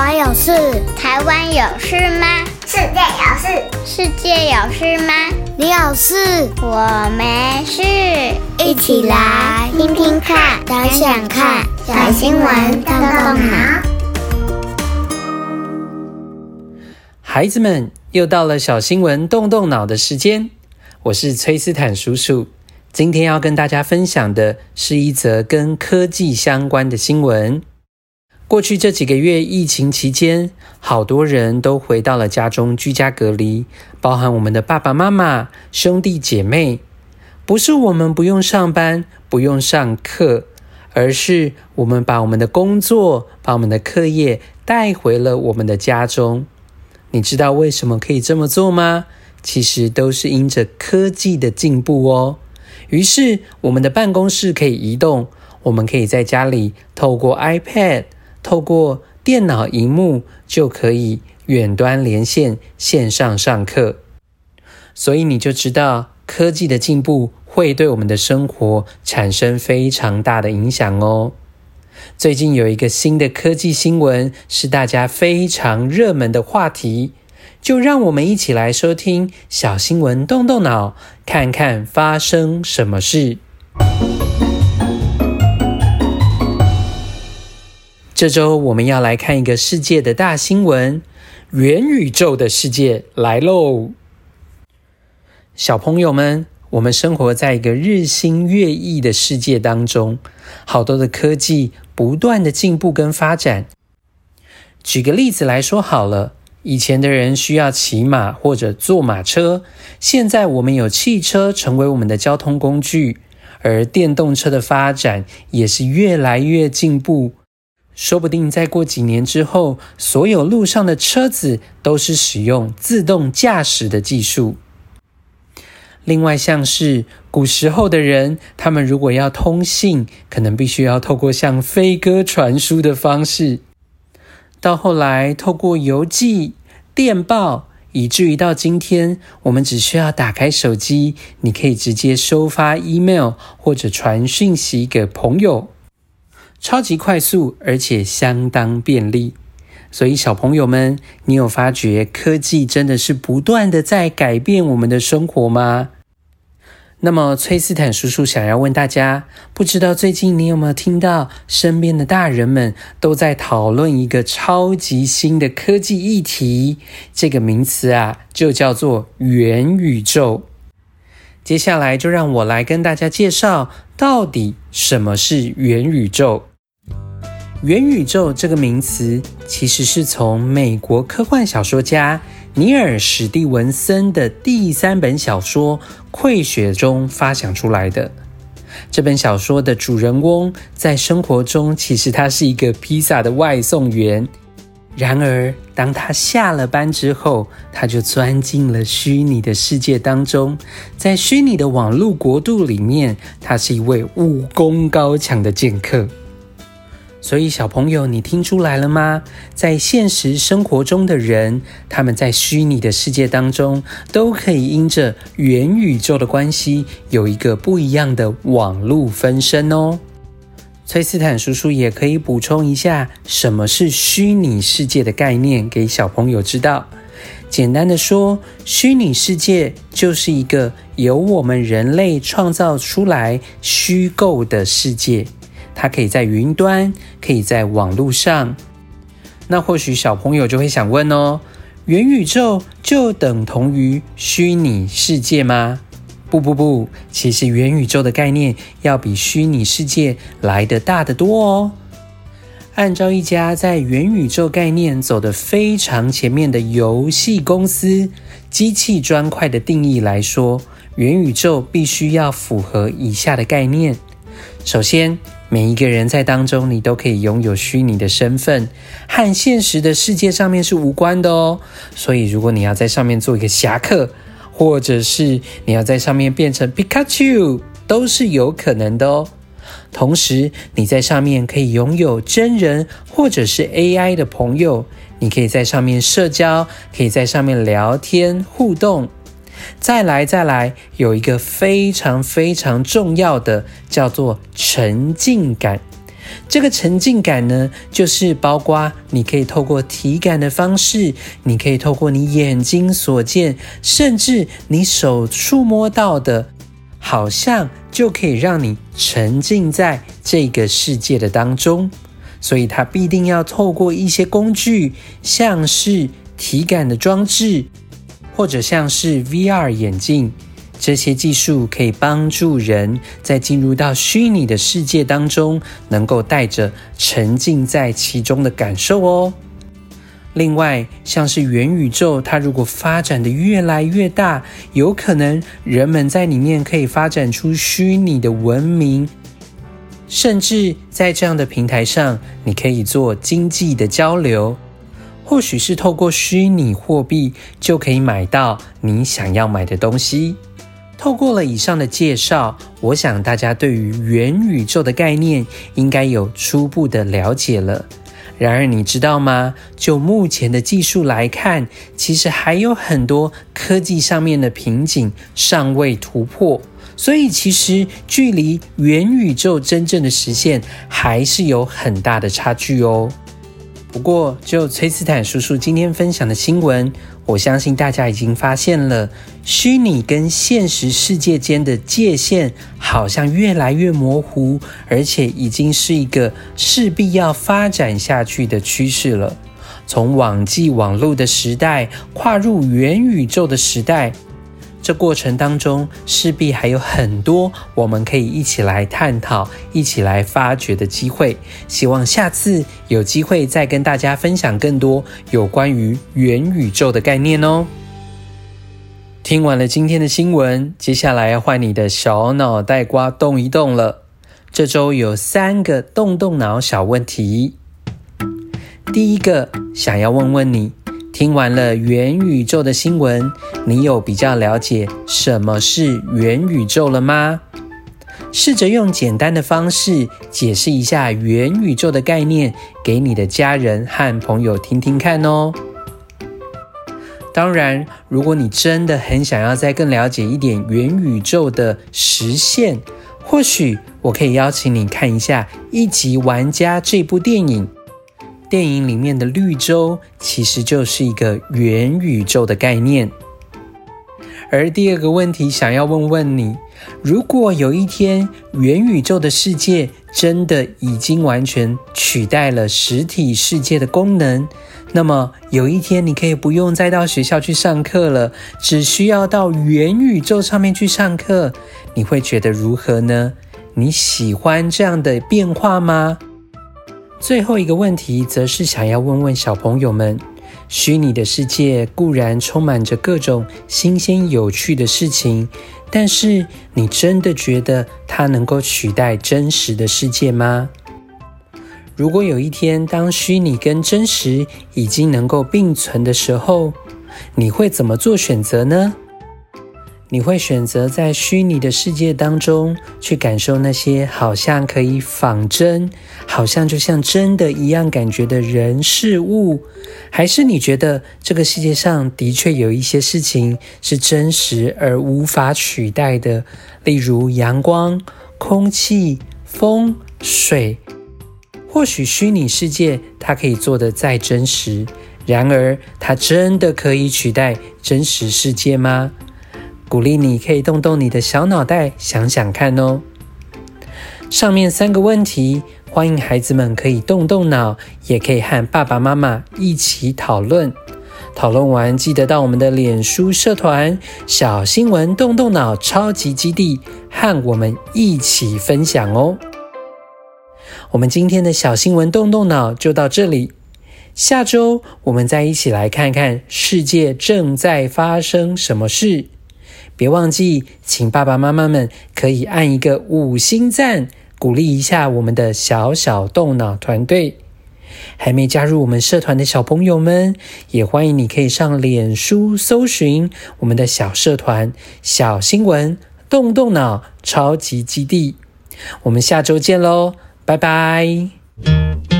国有事，台湾有事吗？世界有事，世界有事吗？你有事，我没事。一起来听听看，想想看，小新闻动动脑。孩子们，又到了小新闻动动脑的时间。我是崔斯坦叔叔。今天要跟大家分享的是一则跟科技相关的新闻。过去这几个月疫情期间，好多人都回到了家中居家隔离，包含我们的爸爸妈妈、兄弟姐妹。不是我们不用上班、不用上课，而是我们把我们的工作、把我们的课业带回了我们的家中。你知道为什么可以这么做吗？其实都是因着科技的进步哦。于是，我们的办公室可以移动，我们可以在家里透过 iPad、透过电脑萤幕，就可以远端连线、线上上课。所以你就知道，科技的进步会对我们的生活产生非常大的影响哦。最近有一个新的科技新闻，是大家非常热门的话题。就让我们一起来收听小新闻，动动脑，看看发生什么事。这周我们要来看一个世界的大新闻：元宇宙的世界来喽！小朋友们，我们生活在一个日新月异的世界当中，好多的科技不断的进步跟发展。举个例子来说好了。以前的人需要骑马或者坐马车，现在我们有汽车成为我们的交通工具，而电动车的发展也是越来越进步。说不定再过几年之后，所有路上的车子都是使用自动驾驶的技术。另外，像是古时候的人，他们如果要通信，可能必须要透过像飞鸽传书的方式。到后来，透过邮寄、电报，以至于到今天，我们只需要打开手机，你可以直接收发 email 或者传讯息给朋友，超级快速，而且相当便利。所以，小朋友们，你有发觉科技真的是不断的在改变我们的生活吗？那么，崔斯坦叔叔想要问大家，不知道最近你有没有听到身边的大人们都在讨论一个超级新的科技议题？这个名词啊，就叫做元宇宙。接下来就让我来跟大家介绍，到底什么是元宇宙。元宇宙这个名词，其实是从美国科幻小说家尼尔·史蒂文森的第三本小说《溃雪》中发想出来的。这本小说的主人翁在生活中其实他是一个披萨的外送员，然而当他下了班之后，他就钻进了虚拟的世界当中，在虚拟的网络国度里面，他是一位武功高强的剑客。所以，小朋友，你听出来了吗？在现实生活中的人，他们在虚拟的世界当中，都可以因着元宇宙的关系，有一个不一样的网络分身哦。崔斯坦叔叔也可以补充一下，什么是虚拟世界的概念，给小朋友知道。简单的说，虚拟世界就是一个由我们人类创造出来虚构的世界。它可以在云端，可以在网络上。那或许小朋友就会想问哦，元宇宙就等同于虚拟世界吗？不不不，其实元宇宙的概念要比虚拟世界来得大得多哦。按照一家在元宇宙概念走得非常前面的游戏公司机器砖块的定义来说，元宇宙必须要符合以下的概念。首先，每一个人在当中，你都可以拥有虚拟的身份，和现实的世界上面是无关的哦。所以，如果你要在上面做一个侠客，或者是你要在上面变成皮卡丘，都是有可能的哦。同时，你在上面可以拥有真人或者是 AI 的朋友，你可以在上面社交，可以在上面聊天互动。再来，再来，有一个非常非常重要的，叫做沉浸感。这个沉浸感呢，就是包括你可以透过体感的方式，你可以透过你眼睛所见，甚至你手触摸到的，好像就可以让你沉浸在这个世界的当中。所以它必定要透过一些工具，像是体感的装置，或者像是 VR 眼镜，这些技术可以帮助人在进入到虚拟的世界当中，能够带着沉浸在其中的感受哦。另外，像是元宇宙，它如果发展的越来越大，有可能人们在里面可以发展出虚拟的文明。甚至在这样的平台上，你可以做经济的交流，或许是透过虚拟货币就可以买到你想要买的东西。透过了以上的介绍，我想大家对于元宇宙的概念应该有初步的了解了。然而，你知道吗？就目前的技术来看，其实还有很多科技上面的瓶颈尚未突破。所以，其实距离元宇宙真正的实现还是有很大的差距哦。不过，就崔斯坦叔叔今天分享的新闻，我相信大家已经发现了，虚拟跟现实世界间的界限好像越来越模糊，而且已经是一个势必要发展下去的趋势了。从网际网络的时代跨入元宇宙的时代。这过程当中势必还有很多我们可以一起来探讨、一起来发掘的机会。希望下次有机会再跟大家分享更多有关于元宇宙的概念哦。听完了今天的新闻，接下来要换你的小脑袋瓜动一动了。这周有三个动动脑小问题。第一个，想要问问你。听完了元宇宙的新闻，你有比较了解什么是元宇宙了吗？试着用简单的方式解释一下元宇宙的概念，给你的家人和朋友听听看哦。当然，如果你真的很想要再更了解一点元宇宙的实现，或许我可以邀请你看一下《一级玩家》这部电影。电影里面的绿洲其实就是一个元宇宙的概念。而第二个问题，想要问问你：如果有一天元宇宙的世界真的已经完全取代了实体世界的功能，那么有一天你可以不用再到学校去上课了，只需要到元宇宙上面去上课，你会觉得如何呢？你喜欢这样的变化吗？最后一个问题，则是想要问问小朋友们：虚拟的世界固然充满着各种新鲜有趣的事情，但是你真的觉得它能够取代真实的世界吗？如果有一天，当虚拟跟真实已经能够并存的时候，你会怎么做选择呢？你会选择在虚拟的世界当中去感受那些好像可以仿真，好像就像真的一样感觉的人事物，还是你觉得这个世界上的确有一些事情是真实而无法取代的，例如阳光、空气、风、水。或许虚拟世界它可以做得再真实，然而它真的可以取代真实世界吗？鼓励你可以动动你的小脑袋，想想看哦。上面三个问题，欢迎孩子们可以动动脑，也可以和爸爸妈妈一起讨论。讨论完记得到我们的脸书社团“小新闻动动脑超级基地”和我们一起分享哦。我们今天的小新闻动动脑就到这里，下周我们再一起来看看世界正在发生什么事。别忘记，请爸爸妈妈们可以按一个五星赞，鼓励一下我们的小小动脑团队。还没加入我们社团的小朋友们，也欢迎你可以上脸书搜寻我们的小社团“小新闻动动脑超级基地”。我们下周见喽，拜拜。